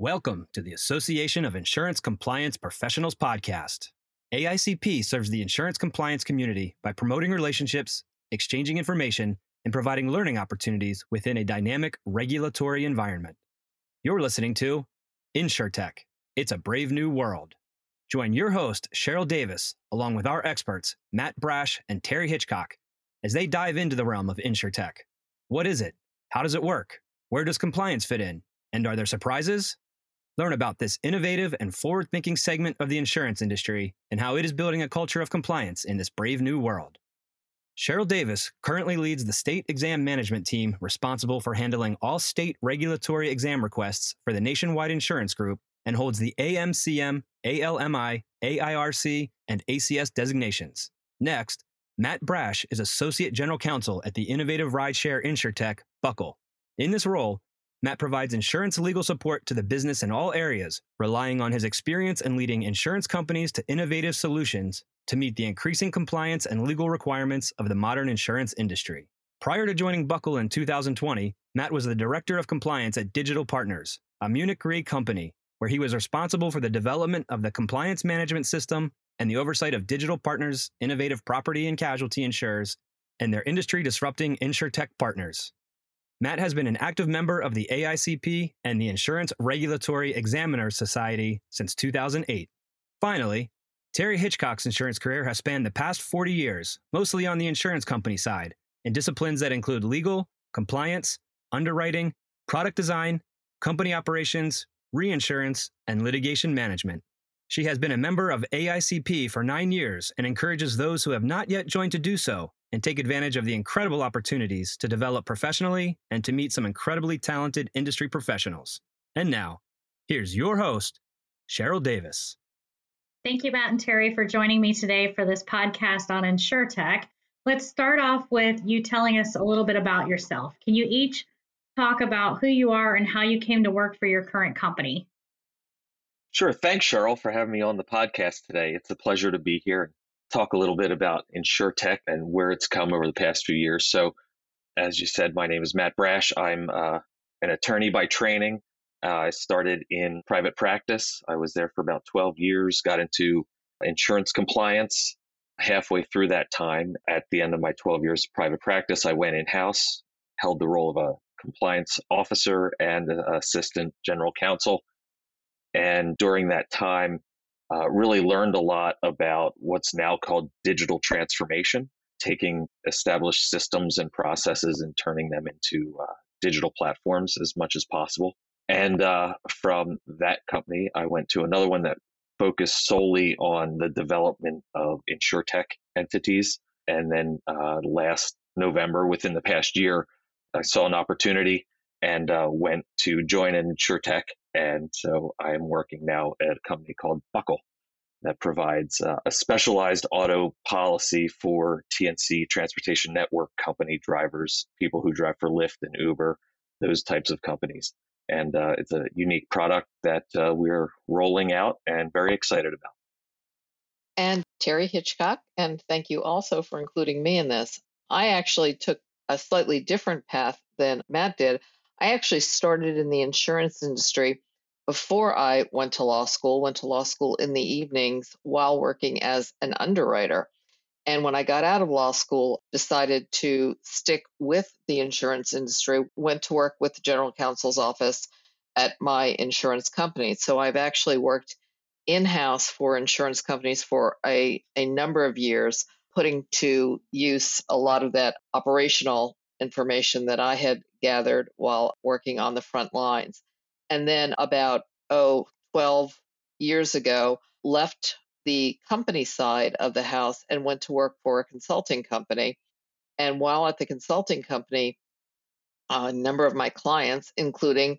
Welcome to the Association of Insurance Compliance Professionals podcast. AICP serves the insurance compliance community by promoting relationships, exchanging information, and providing learning opportunities within a dynamic regulatory environment. You're listening to InsurTech. It's a brave new world. Join your host, Cheryl Davis, along with our experts, Matt Brash and Terry Hitchcock, as they dive into the realm of InsurTech. What is it? How does it work? Where does compliance fit in? And are there surprises? Learn about this innovative and forward thinking segment of the insurance industry and how it is building a culture of compliance in this brave new world. Cheryl Davis currently leads the state exam management team responsible for handling all state regulatory exam requests for the nationwide insurance group and holds the AMCM, ALMI, AIRC, and ACS designations. Next, Matt Brash is Associate General Counsel at the innovative rideshare insurtech Buckle. In this role, Matt provides insurance legal support to the business in all areas, relying on his experience in leading insurance companies to innovative solutions to meet the increasing compliance and legal requirements of the modern insurance industry. Prior to joining Buckle in 2020, Matt was the Director of Compliance at Digital Partners, a Munich Re company, where he was responsible for the development of the compliance management system and the oversight of Digital Partners' innovative property and casualty insurers and their industry disrupting insurtech partners. Matt has been an active member of the AICP and the Insurance Regulatory Examiners Society since 2008. Finally, Terry Hitchcock's insurance career has spanned the past 40 years, mostly on the insurance company side, in disciplines that include legal, compliance, underwriting, product design, company operations, reinsurance, and litigation management. She has been a member of AICP for nine years and encourages those who have not yet joined to do so and take advantage of the incredible opportunities to develop professionally and to meet some incredibly talented industry professionals. And now, here's your host, Cheryl Davis. Thank you, Matt and Terry, for joining me today for this podcast on InsurTech. Let's start off with you telling us a little bit about yourself. Can you each talk about who you are and how you came to work for your current company? Sure. Thanks, Cheryl, for having me on the podcast today. It's a pleasure to be here talk a little bit about InsurTech and where it's come over the past few years. So, as you said, my name is Matt Brash. I'm uh, an attorney by training. Uh, I started in private practice. I was there for about 12 years, got into insurance compliance halfway through that time. At the end of my 12 years of private practice, I went in house, held the role of a compliance officer and assistant general counsel. And during that time, uh, really learned a lot about what's now called digital transformation, taking established systems and processes and turning them into uh, digital platforms as much as possible. And uh, from that company, I went to another one that focused solely on the development of insurtech entities. And then uh, last November, within the past year, I saw an opportunity and uh, went to join an insurtech and so I am working now at a company called Buckle that provides uh, a specialized auto policy for TNC Transportation Network company drivers, people who drive for Lyft and Uber, those types of companies. And uh, it's a unique product that uh, we're rolling out and very excited about. And Terry Hitchcock, and thank you also for including me in this. I actually took a slightly different path than Matt did. I actually started in the insurance industry before I went to law school, went to law school in the evenings while working as an underwriter. And when I got out of law school, decided to stick with the insurance industry, went to work with the general counsel's office at my insurance company. So I've actually worked in house for insurance companies for a, a number of years, putting to use a lot of that operational information that I had gathered while working on the front lines. And then about oh 12 years ago left the company side of the house and went to work for a consulting company. And while at the consulting company a number of my clients including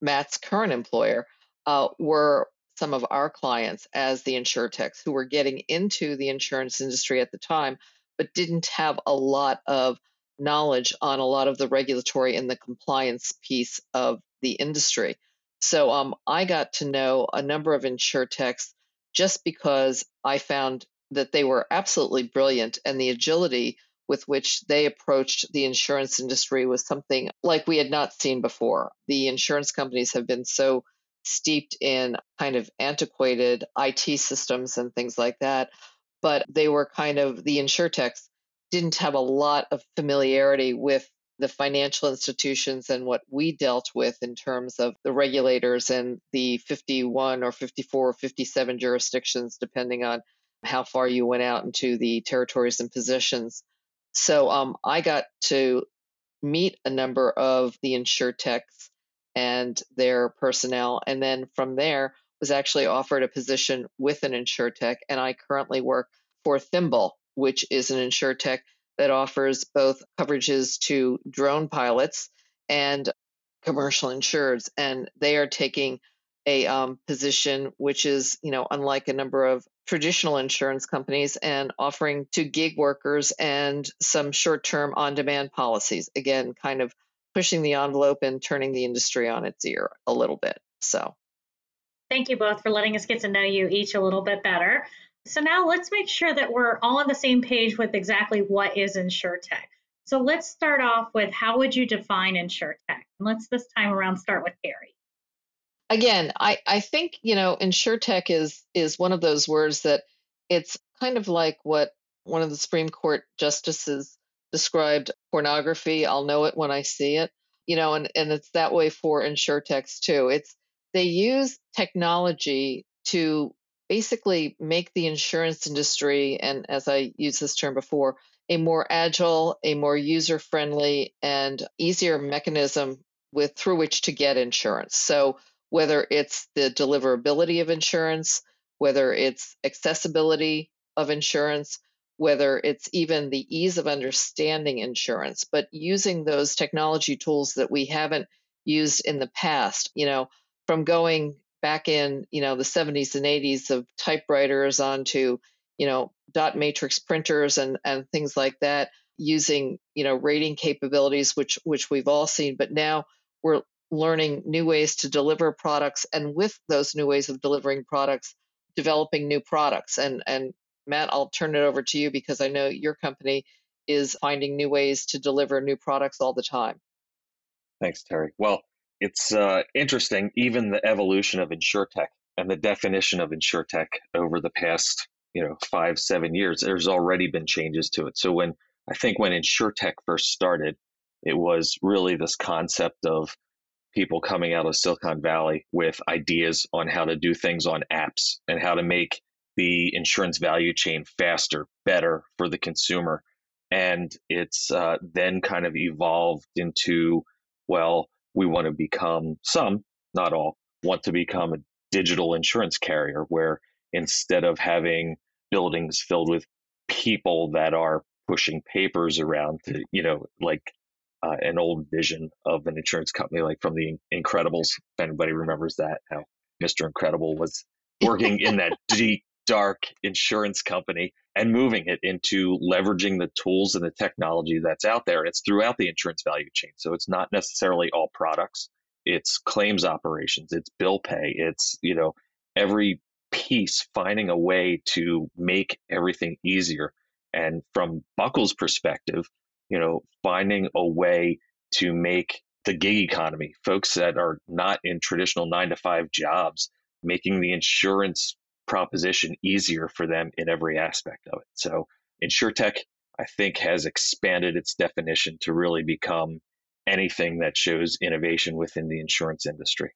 matt's current employer uh, were some of our clients as the insurtechs who were getting into the insurance industry at the time but didn't have a lot of knowledge on a lot of the regulatory and the compliance piece of the industry. So um, I got to know a number of insurtechs just because I found that they were absolutely brilliant and the agility with which they approached the insurance industry was something like we had not seen before. The insurance companies have been so steeped in kind of antiquated IT systems and things like that. But they were kind of the insurtechs didn't have a lot of familiarity with the financial institutions and what we dealt with in terms of the regulators and the 51 or 54 or 57 jurisdictions, depending on how far you went out into the territories and positions. So um, I got to meet a number of the insurtechs and their personnel. And then from there, was actually offered a position with an insurtech. And I currently work for Thimble, which is an insurtech that offers both coverages to drone pilots and commercial insureds. And they are taking a um, position which is, you know, unlike a number of traditional insurance companies and offering to gig workers and some short term on demand policies. Again, kind of pushing the envelope and turning the industry on its ear a little bit. So, thank you both for letting us get to know you each a little bit better. So, now let's make sure that we're all on the same page with exactly what is InsureTech. So, let's start off with how would you define InsureTech? And let's this time around start with Terry again, I, I think, you know, insurtech is is one of those words that it's kind of like what one of the Supreme Court justices described pornography. I'll know it when I see it. You know, and, and it's that way for insurtechs too. It's they use technology to basically make the insurance industry, and as I used this term before, a more agile, a more user friendly, and easier mechanism with through which to get insurance. So whether it's the deliverability of insurance, whether it's accessibility of insurance, whether it's even the ease of understanding insurance, but using those technology tools that we haven't used in the past, you know, from going back in, you know, the 70s and 80s of typewriters onto, you know, dot matrix printers and, and things like that, using, you know, rating capabilities, which which we've all seen, but now we're learning new ways to deliver products and with those new ways of delivering products developing new products and and Matt I'll turn it over to you because I know your company is finding new ways to deliver new products all the time. Thanks Terry. Well, it's uh, interesting even the evolution of insurtech and the definition of insurtech over the past, you know, 5 7 years there's already been changes to it. So when I think when insurtech first started it was really this concept of people coming out of Silicon Valley with ideas on how to do things on apps and how to make the insurance value chain faster, better for the consumer. And it's uh, then kind of evolved into, well, we want to become some, not all, want to become a digital insurance carrier where instead of having buildings filled with people that are pushing papers around to, you know, like uh, an old vision of an insurance company, like from the Incredibles. If anybody remembers that, how Mr. Incredible was working in that deep, dark insurance company and moving it into leveraging the tools and the technology that's out there. It's throughout the insurance value chain. So it's not necessarily all products. It's claims operations. It's bill pay. It's, you know, every piece finding a way to make everything easier. And from Buckle's perspective, you know, finding a way to make the gig economy, folks that are not in traditional nine to five jobs, making the insurance proposition easier for them in every aspect of it. So, InsureTech, I think, has expanded its definition to really become anything that shows innovation within the insurance industry.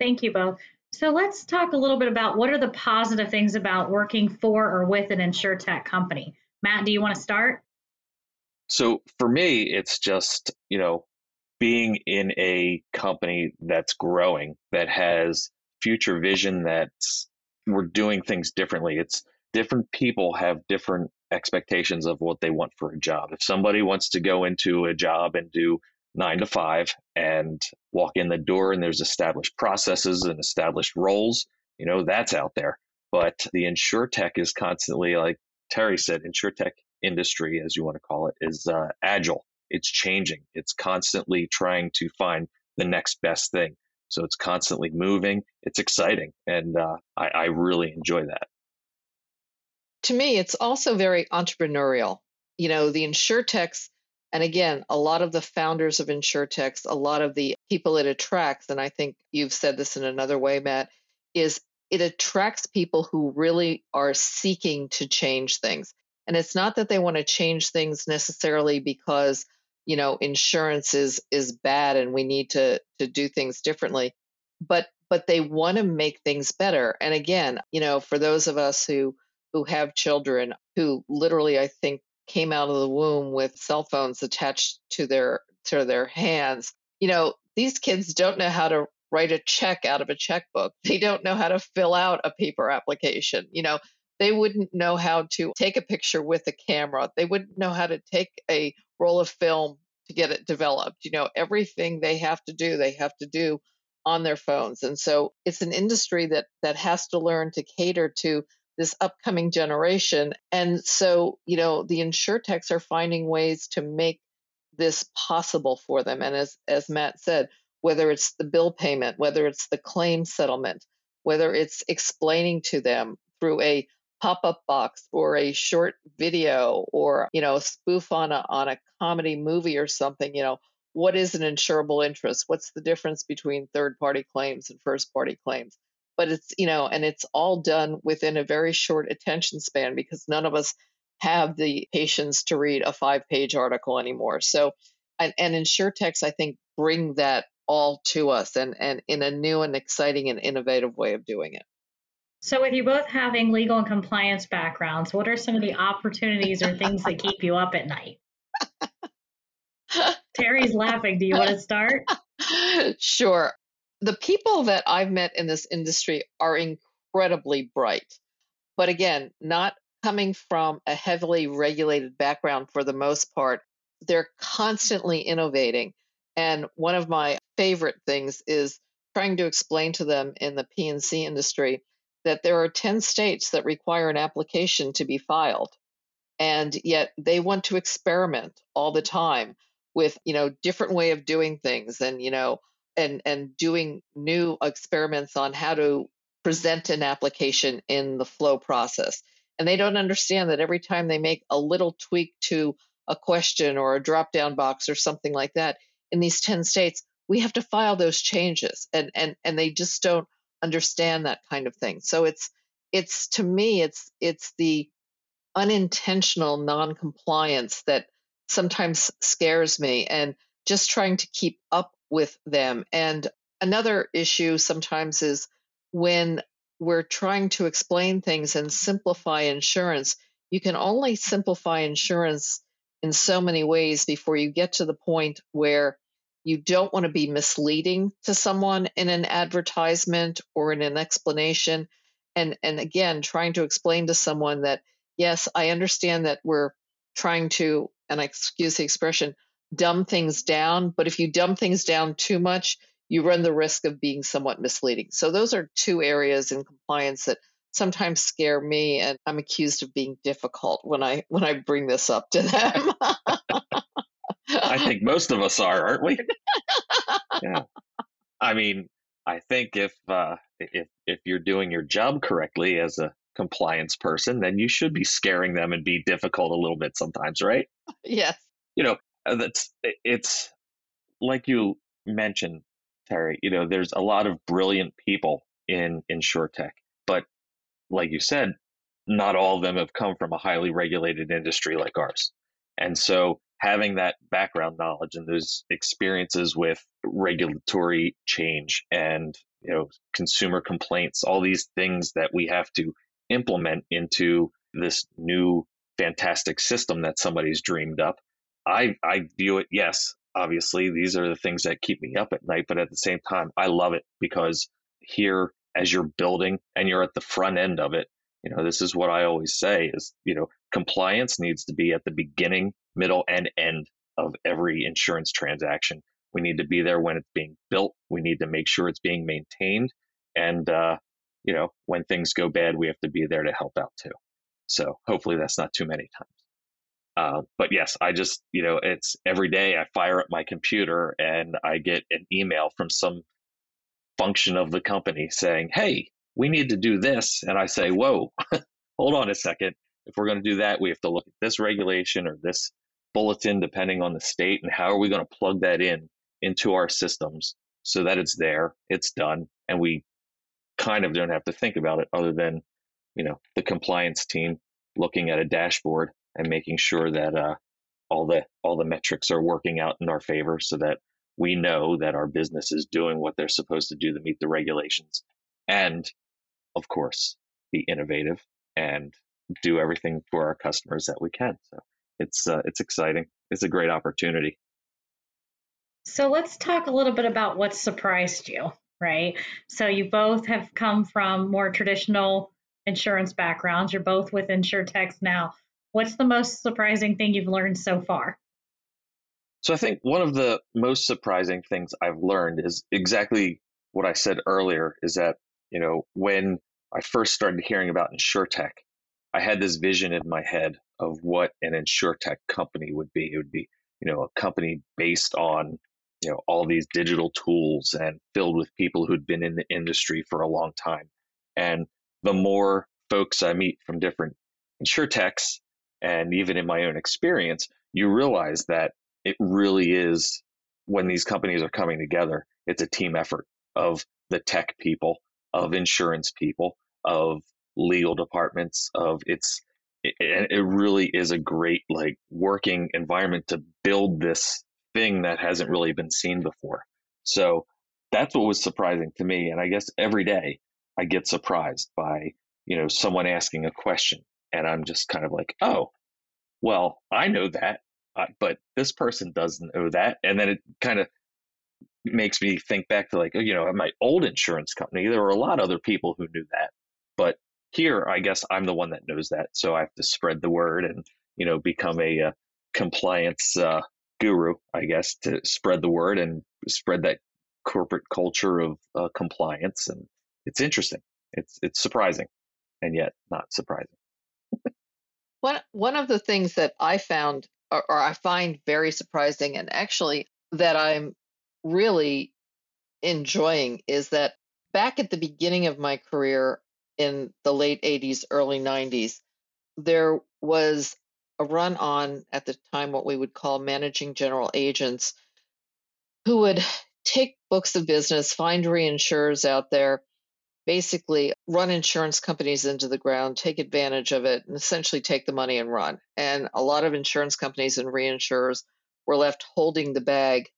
Thank you both. So let's talk a little bit about what are the positive things about working for or with an InsureTech company. Matt, do you want to start? So for me, it's just, you know, being in a company that's growing, that has future vision, that's we're doing things differently. It's different people have different expectations of what they want for a job. If somebody wants to go into a job and do nine to five and walk in the door and there's established processes and established roles, you know, that's out there. But the insure tech is constantly like Terry said, insure tech industry, as you want to call it, is uh, agile. It's changing. It's constantly trying to find the next best thing. So it's constantly moving. It's exciting, and uh, I, I really enjoy that. To me, it's also very entrepreneurial. You know, the insurtechs And again, a lot of the founders of InsureTechs, a lot of the people it attracts, and I think you've said this in another way, Matt, is it attracts people who really are seeking to change things. And it's not that they want to change things necessarily because, you know, insurance is is bad and we need to to do things differently, but but they want to make things better. And again, you know, for those of us who who have children who literally I think came out of the womb with cell phones attached to their to their hands, you know, these kids don't know how to write a check out of a checkbook. They don't know how to fill out a paper application. You know, they wouldn't know how to take a picture with a camera. They wouldn't know how to take a roll of film to get it developed. You know, everything they have to do, they have to do on their phones. And so it's an industry that that has to learn to cater to this upcoming generation. And so, you know, the insurtechs are finding ways to make this possible for them. And as as Matt said, whether it's the bill payment, whether it's the claim settlement, whether it's explaining to them through a pop-up box or a short video or you know a spoof on a on a comedy movie or something you know what is an insurable interest? What's the difference between third party claims and first party claims? But it's you know and it's all done within a very short attention span because none of us have the patience to read a five page article anymore. So and, and insurtechs i think bring that all to us and, and in a new and exciting and innovative way of doing it. So, with you both having legal and compliance backgrounds, what are some of the opportunities or things that keep you up at night? Terry's laughing. Do you want to start? Sure. The people that I've met in this industry are incredibly bright. But again, not coming from a heavily regulated background for the most part, they're constantly innovating. And one of my favorite things is trying to explain to them in the P&C industry that there are 10 states that require an application to be filed. And yet they want to experiment all the time with, you know, different way of doing things and, you know, and and doing new experiments on how to present an application in the flow process. And they don't understand that every time they make a little tweak to a question or a drop down box or something like that, in these 10 states, we have to file those changes and and and they just don't understand that kind of thing. So it's it's to me it's it's the unintentional non-compliance that sometimes scares me and just trying to keep up with them. And another issue sometimes is when we're trying to explain things and simplify insurance, you can only simplify insurance in so many ways before you get to the point where you don't want to be misleading to someone in an advertisement or in an explanation. And, and again, trying to explain to someone that, yes, I understand that we're trying to, and I excuse the expression, dumb things down. But if you dumb things down too much, you run the risk of being somewhat misleading. So those are two areas in compliance that sometimes scare me and I'm accused of being difficult when I when I bring this up to them. I think most of us are, aren't we? yeah. I mean, I think if uh, if if you're doing your job correctly as a compliance person, then you should be scaring them and be difficult a little bit sometimes, right? Yes. You know, uh, that's it's like you mentioned, Terry. You know, there's a lot of brilliant people in in InsureTech, but like you said, not all of them have come from a highly regulated industry like ours. And so having that background knowledge and those experiences with regulatory change and you know consumer complaints all these things that we have to implement into this new fantastic system that somebody's dreamed up i i view it yes obviously these are the things that keep me up at night but at the same time i love it because here as you're building and you're at the front end of it you know this is what i always say is you know compliance needs to be at the beginning middle and end of every insurance transaction. We need to be there when it's being built. We need to make sure it's being maintained. And uh, you know when things go bad we have to be there to help out too. So hopefully that's not too many times. Uh, but yes i just you know it's every day i fire up my computer and i get an email from some function of the company saying hey we need to do this. And I say, whoa, hold on a second. If we're going to do that, we have to look at this regulation or this bulletin depending on the state and how are we going to plug that in into our systems so that it's there, it's done, and we kind of don't have to think about it other than, you know, the compliance team looking at a dashboard and making sure that uh, all the all the metrics are working out in our favor so that we know that our business is doing what they're supposed to do to meet the regulations and of course be innovative and do everything for our customers that we can. So it's uh, it's exciting. It's a great opportunity. So let's talk a little bit about what surprised you right? So you both have come from more traditional insurance backgrounds. You're both with insurtechs now. What's the most surprising thing you've learned so far? So I think one of the most surprising things I've learned is exactly what I said earlier is that, you know, when I first started hearing about InsurTech, I had this vision in my head of what an InsurTech company would be. It would be, you know, a company based on, you know, all these digital tools and filled with people who'd been in the industry for a long time. And the more folks I meet from different InsurTechs and even in my own experience, you realize that it really is when these companies are coming together, it's a team effort of the tech people, of insurance people, of legal departments, of it's it, it really is a great like working environment to build this thing that hasn't really been seen before. So that's what was surprising to me. And I guess every day I get surprised by, you know, someone asking a question and I'm just kind of like, oh, well, I know that uh, but this person doesn't know that. And then it kind of makes me think back to like, you know, my old insurance company, there were a lot of other people who knew that. But here, I guess I'm the one that knows that. So I have to spread the word and, you know, become a, a uh, compliance uh, guru, I guess, to spread the word and spread that corporate culture of uh, compliance. And it's interesting. It's, it's surprising and yet not surprising. one, one of the things that I found or, or I find very surprising and actually that I'm really enjoying is that back at the beginning of my career in the late 80s, early 90s, there was a run on at the time what we would call managing general agents who would take books of business, find reinsurers out there, basically run insurance companies into the ground, take advantage of it, and essentially take the money and run. And a lot of insurance companies and reinsurers were left holding the bag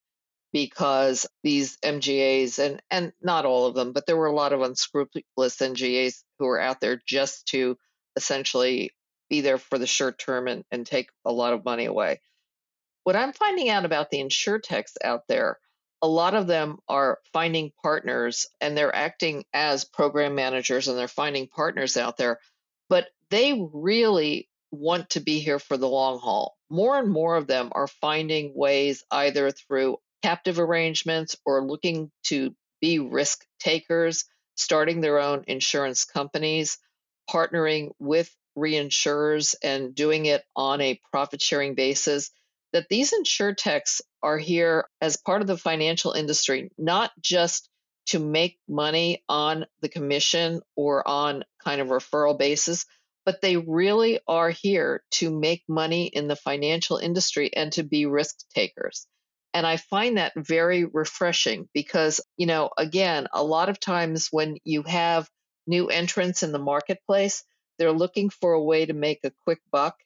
because these MGAs, and, and not all of them, but there were a lot of unscrupulous MGAs who were out there just to essentially be there for the short term and, and take a lot of money away. What I'm finding out about the insurtechs out there a lot of them are finding partners and they're acting as program managers and they're finding partners out there, but they really want to be here for the long haul. More and more of them are finding ways either through captive arrangements or looking to be risk takers, starting their own insurance companies, partnering with reinsurers and doing it on a profit sharing basis that these insurtechs are here as part of the financial industry, not just to make money on the commission or on kind of referral basis, but they really are here to make money in the financial industry and to be risk takers. And I find that very refreshing because, you know, again, a lot of times when you have new entrants in the marketplace, they're looking for a way to make a quick buck.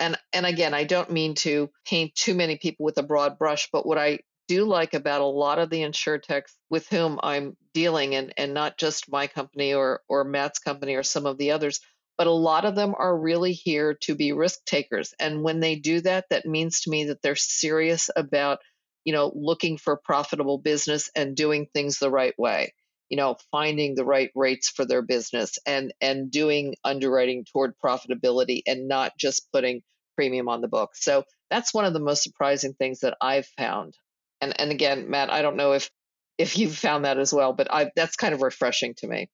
And and again i don't mean to paint too many people with a broad brush but what i do like about a lot of the insurtechs with whom i'm dealing and and not just my company or or matt's company or some of the others but a lot of them are really here to be risk takers. And when they do that that means to me that they're serious about you know looking for profitable business and doing things the right way you know finding the right rates for their business and and doing underwriting toward profitability and not just putting premium on the book. So that's one of the most surprising things that I've found. And and again, Matt, I don't know if if you've found that as well, but I that's kind of refreshing to me.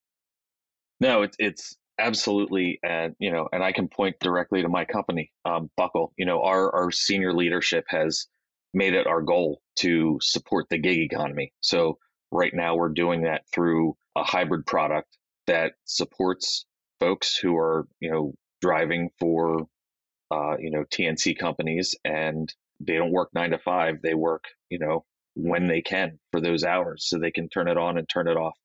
No, it's it's absolutely and you know and i can point directly to my company um, buckle you know our our senior leadership has made it our goal to support the gig economy so right now we're doing that through a hybrid product that supports folks who are you know driving for uh, you know, TNC companies and they don't work nine to five. They work, you know, when they can for those hours so they can turn it on and turn it off.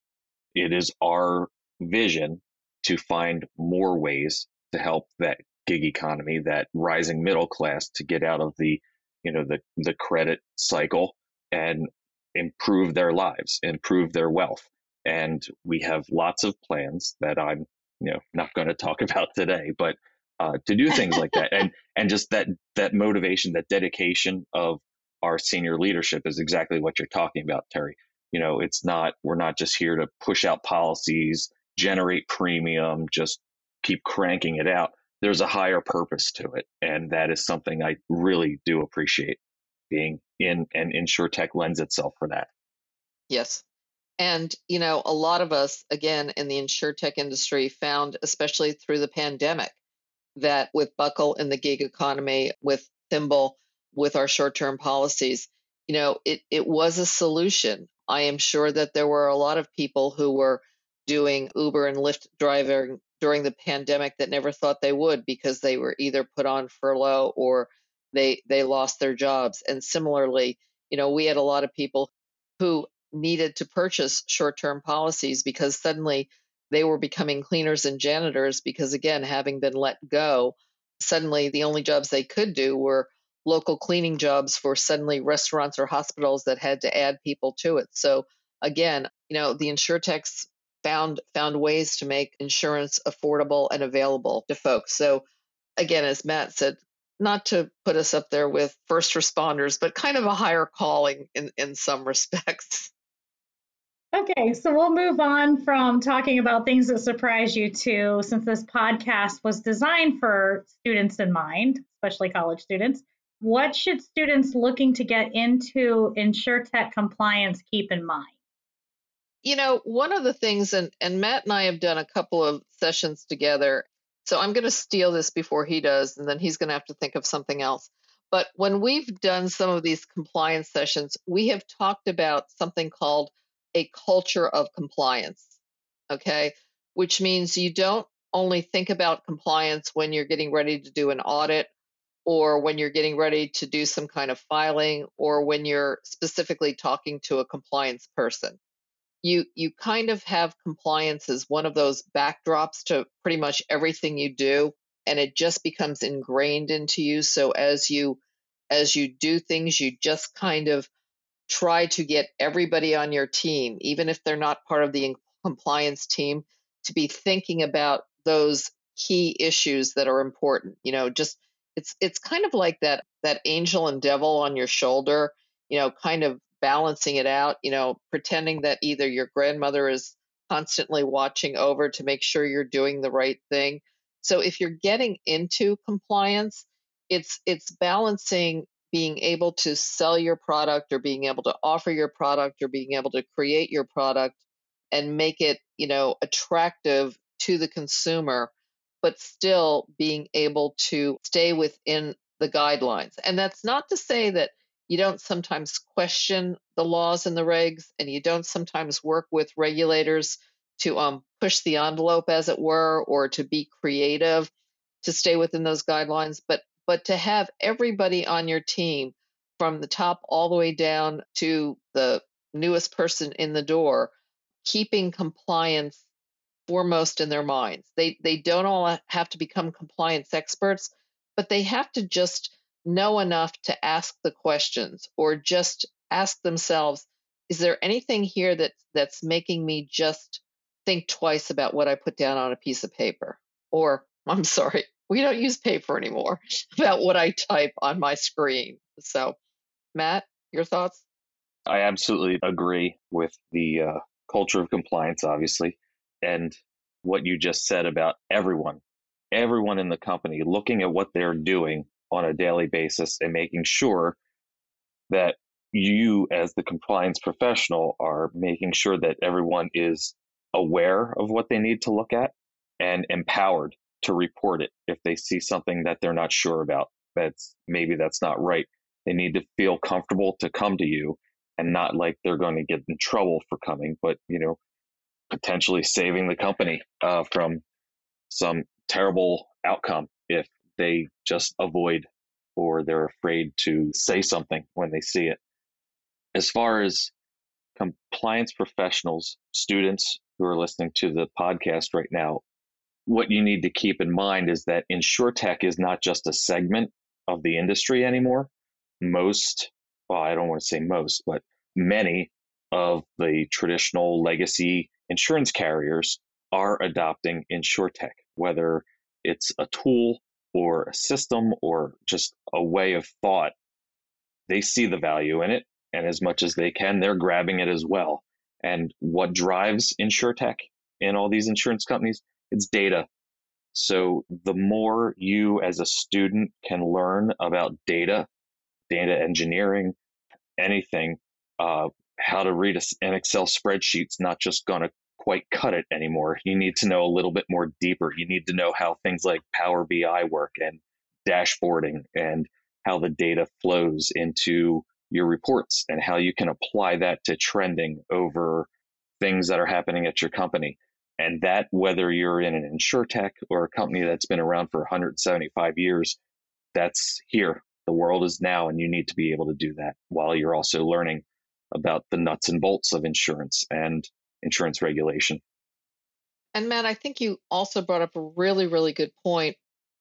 It is our vision to find more ways to help that gig economy, that rising middle class to get out of the, you know, the, the credit cycle and improve their lives, improve their wealth. And we have lots of plans that I'm, you know, not going to talk about today, but uh, to do things like that, and and just that that motivation, that dedication of our senior leadership is exactly what you're talking about, Terry. You know, it's not we're not just here to push out policies, generate premium, just keep cranking it out. There's a higher purpose to it, and that is something I really do appreciate being in, and insure tech lends itself for that. Yes. And, you know, a lot of us, again, in the insure tech industry found, especially through the pandemic, that with Buckle in the gig economy, with Thimble, with our short term policies, you know, it, it was a solution. I am sure that there were a lot of people who were doing Uber and Lyft driving during the pandemic that never thought they would because they were either put on furlough or they they lost their jobs. And similarly, you know, we had a lot of people who needed to purchase short-term policies because suddenly they were becoming cleaners and janitors because again having been let go suddenly the only jobs they could do were local cleaning jobs for suddenly restaurants or hospitals that had to add people to it so again you know the insurtechs found found ways to make insurance affordable and available to folks so again as matt said not to put us up there with first responders but kind of a higher calling in in some respects Okay, so we'll move on from talking about things that surprise you to, since this podcast was designed for students in mind, especially college students. What should students looking to get into InsureTech compliance keep in mind? You know, one of the things, and, and Matt and I have done a couple of sessions together. So I'm going to steal this before he does, and then he's going to have to think of something else. But when we've done some of these compliance sessions, we have talked about something called a culture of compliance. Okay. Which means you don't only think about compliance when you're getting ready to do an audit or when you're getting ready to do some kind of filing or when you're specifically talking to a compliance person. You, you kind of have compliance as one of those backdrops to pretty much everything you do and it just becomes ingrained into you so as you as you do things you just kind of try to get everybody on your team, even if they're not part of the compliance team, to be thinking about those key issues that are important. You know, just it's it's kind of like that that angel and devil on your shoulder, you know, kind of balancing it out, you know, pretending that either your grandmother is constantly watching over to make sure you're doing the right thing. So if you're getting into compliance, it's it's balancing being able to sell your product or being able to offer your product or being able to create your product and make it, you know, attractive to the consumer, but still being able to stay within the guidelines. And that's not to say that you don't sometimes question the laws and the regs and you don't sometimes work with regulators to um, push the envelope as it were or to be creative to stay within those guidelines but but to have everybody on your team from the top all the way down to the newest person in the door keeping compliance foremost in their minds. They they don't all have to become compliance experts but they have to just know enough to ask the questions or just ask themselves is there anything here that that's making me just think twice about what i put down on a piece of paper or i'm sorry we don't use paper anymore about what I type on my screen. So, Matt, your thoughts? I absolutely agree with the uh, culture of compliance, obviously, and what you just said about everyone, everyone in the company looking at what they're doing on a daily basis and making sure that you, as the compliance professional, are making sure that everyone is aware of what they need to look at and empowered to report it if they see something that they're not sure about. That's maybe that's not right. They need to feel comfortable to come to you and not like they're going to get in trouble for coming, but you know, potentially saving the company uh, from some terrible outcome if they just avoid or they're afraid to say something when they see it. As far as compliance professionals, students who are listening to the podcast right now, what you need to keep in mind is that insuretech is not just a segment of the industry anymore. Most, well, I don't want to say most, but many of the traditional legacy insurance carriers are adopting insuretech, whether it's a tool or a system or just a way of thought. They see the value in it, and as much as they can, they're grabbing it as well. And what drives insurtech in all these insurance companies? It's data. So the more you as a student can learn about data, data engineering, anything, uh, how to read an Excel spreadsheet's not just going to quite cut it anymore. You need to know a little bit more deeper. You need to know how things like Power BI work and dashboarding and how the data flows into your reports and how you can apply that to trending over things that are happening at your company. And that, whether you're in an insure tech or a company that's been around for 175 years, that's here. The world is now, and you need to be able to do that while you're also learning about the nuts and bolts of insurance and insurance regulation. And Matt, I think you also brought up a really, really good point.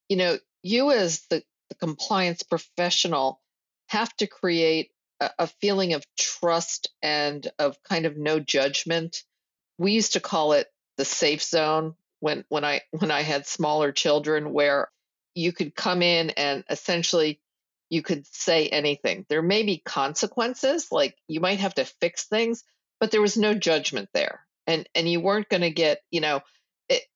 You know, you as the, the compliance professional have to create a, a feeling of trust and of kind of no judgment. We used to call it the safe zone when when I when I had smaller children where you could come in and essentially you could say anything. There may be consequences, like you might have to fix things, but there was no judgment there. And and you weren't going to get, you know,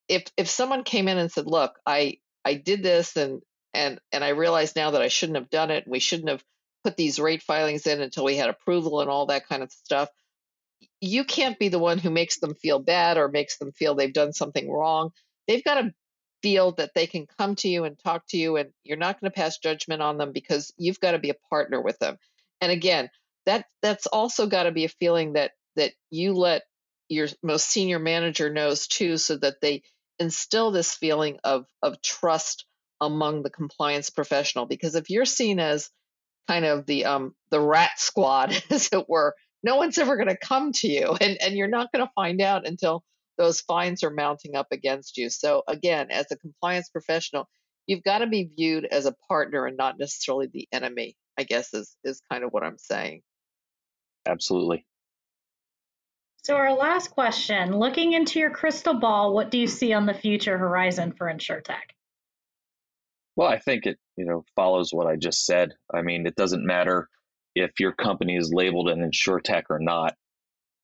if if someone came in and said, "Look, I I did this and and and I realize now that I shouldn't have done it. And we shouldn't have put these rate filings in until we had approval and all that kind of stuff." You can't be the one who makes them feel bad or makes them feel they've done something wrong. They've got to feel that they can come to you and talk to you and you're not going to pass judgment on them because you've got to be a partner with them. And again, that that's also got to be a feeling that that you let your most senior manager knows too so that they instill this feeling of of trust among the compliance professional because if you're seen as kind of the um the rat squad as it were no one's ever going to come to you and and you're not going to find out until those fines are mounting up against you. So, again, as a compliance professional, you've got to be viewed as a partner and not necessarily the enemy, I guess is, is kind of what I'm saying. Absolutely. So, our last question looking into your crystal ball, what do you see on the future horizon for InsurTech? Well, I think it, you know, follows what I just said. I mean, it doesn't matter if your company is labeled an InsurTech or not.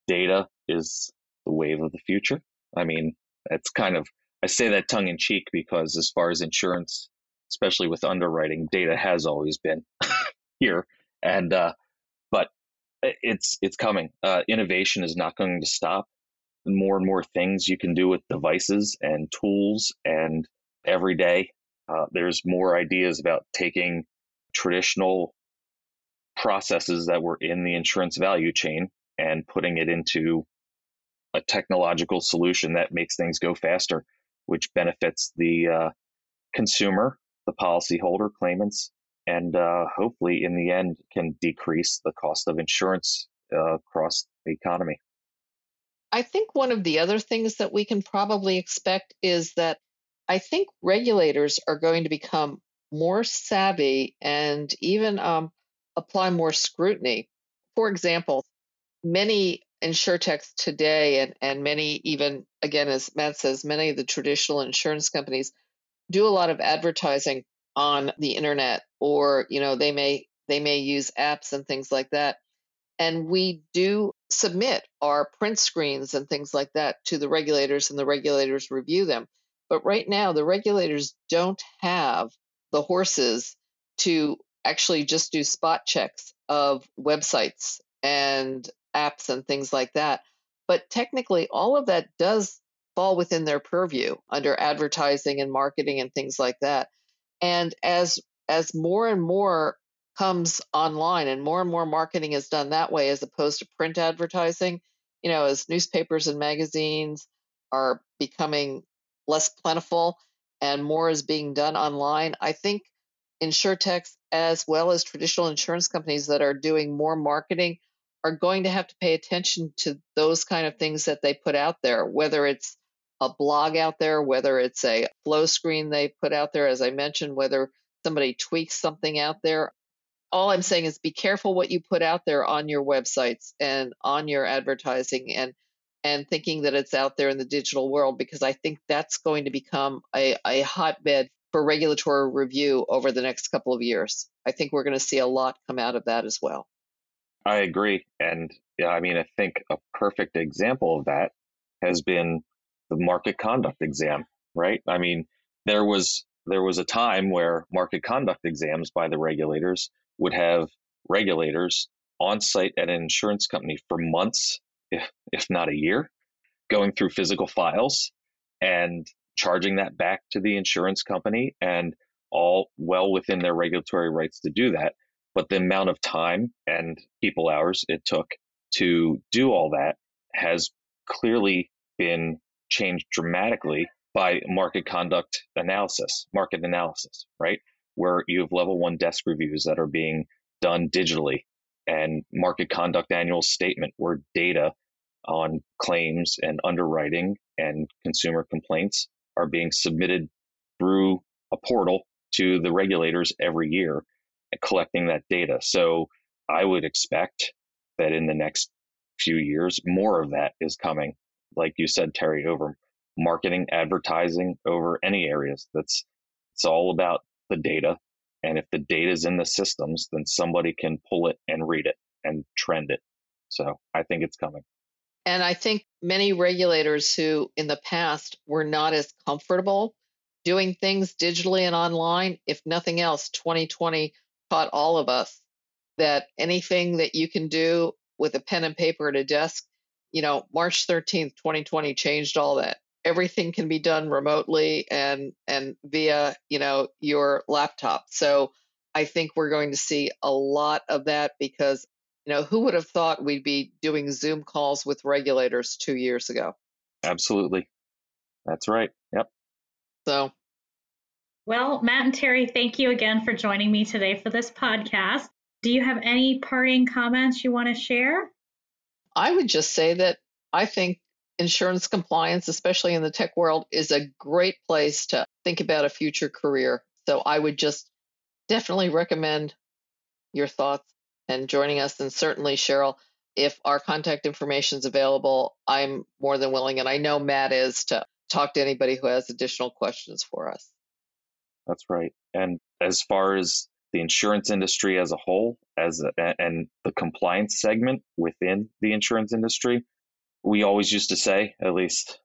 Data is the wave of the future. I mean, it's kind of, I say that tongue in cheek because as far as insurance, especially with underwriting, data has always been here. And, uh, but it's, it's coming. Uh, innovation is not going to stop. More and more things you can do with devices and tools and every day. Uh, there's more ideas about taking traditional processes that were in the insurance value chain and putting it into a technological solution that makes things go faster, which benefits the uh, consumer, the policyholder, claimants, and uh, hopefully in the end can decrease the cost of insurance uh, across the economy. I think one of the other things that we can probably expect is that I think regulators are going to become more savvy and even um, apply more scrutiny. For example, many insurtechs today and, and many even again as matt says many of the traditional insurance companies do a lot of advertising on the internet or you know they may they may use apps and things like that and we do submit our print screens and things like that to the regulators and the regulators review them but right now the regulators don't have the horses to actually just do spot checks of websites and apps and things like that. But technically, all of that does fall within their purview under advertising and marketing and things like that. And as as more and more comes online and more and more marketing is done that way as opposed to print advertising, you know, as newspapers and magazines are becoming less plentiful and more is being done online. I think insurtechs, as well as traditional insurance companies that are doing more marketing, are going to have to pay attention to those kind of things that they put out there, whether it's a blog out there, whether it's a flow screen they put out there, as I mentioned, whether somebody tweaks something out there. All I'm saying is be careful what you put out there on your websites and on your advertising and and thinking that it's out there in the digital world because I think that's going to become a, a hotbed for regulatory review over the next couple of years. I think we're going to see a lot come out of that as well. I agree. And yeah, I mean, I think a perfect example of that has been the market conduct exam, right? I mean, there was there was a time where market conduct exams by the regulators would have regulators on site at an insurance company for months, if, if not a year, going through physical files and charging that back to the insurance company and all well within their regulatory rights to do that. But the amount of time and people hours it took to do all that has clearly been changed dramatically by market conduct analysis, market analysis, right? Where you have level one desk reviews that are being done digitally and market conduct annual statement where data on claims and underwriting and consumer complaints are being submitted through a portal to the regulators every year collecting that data. So I would expect that in the next few years, more of that is coming. Like you said, Terry, over marketing, advertising, over any areas. That's it's all about the data. And if the data is in the systems, then somebody can pull it and read it and trend it. So I think it's coming. And I think many regulators who in the past were not as comfortable doing things digitally and online, if nothing else, 2020 taught all of us that anything that you can do with a pen and paper at a desk, you know, March 13th, 2020 changed all that. Everything can be done remotely and and via, you know, your laptop. So I think we're going to see a lot of that because you know, who would have thought we'd be doing Zoom calls with regulators two years ago? Absolutely. That's right. Yep. So, well, Matt and Terry, thank you again for joining me today for this podcast. Do you have any parting comments you want to share? I would just say that I think insurance compliance, especially in the tech world, is a great place to think about a future career. So I would just definitely recommend your thoughts and joining us. And certainly, Cheryl, if our contact information is available, I'm more than willing, and I know Matt is, to talk to anybody who has additional questions for us. That's right. And as far as the insurance industry as a whole, as a, and the compliance segment within the insurance industry, we always used to say, at least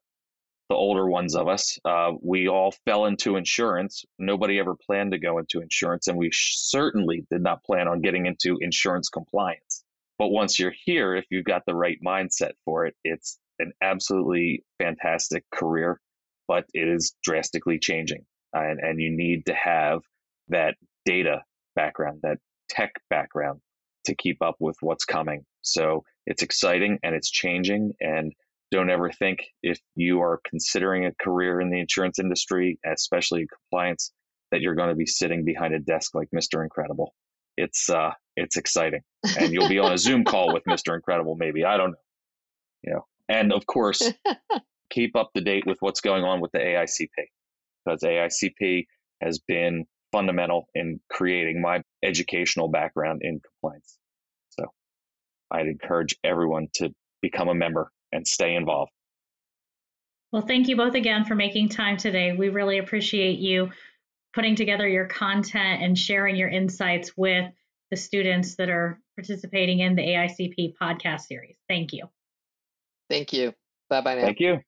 the older ones of us, uh, we all fell into insurance. Nobody ever planned to go into insurance, and we certainly did not plan on getting into insurance compliance. But once you're here, if you've got the right mindset for it, it's an absolutely fantastic career, but it is drastically changing. And, and you need to have that data background, that tech background to keep up with what's coming. So it's exciting and it's changing. And don't ever think if you are considering a career in the insurance industry, especially compliance, that you're going to be sitting behind a desk like Mr. Incredible. It's uh, it's exciting, and you'll be on a Zoom call with Mr. Incredible, maybe. I don't know. You know, and of course, keep up to date with what's going on with the AICP, because AICP has been fundamental in creating my educational background in compliance. So, I'd encourage everyone to become a member and stay involved. Well, thank you both again for making time today. We really appreciate you putting together your content and sharing your insights with the students that are participating in the AICP podcast series. Thank you. Thank you. Bye bye now. Thank you.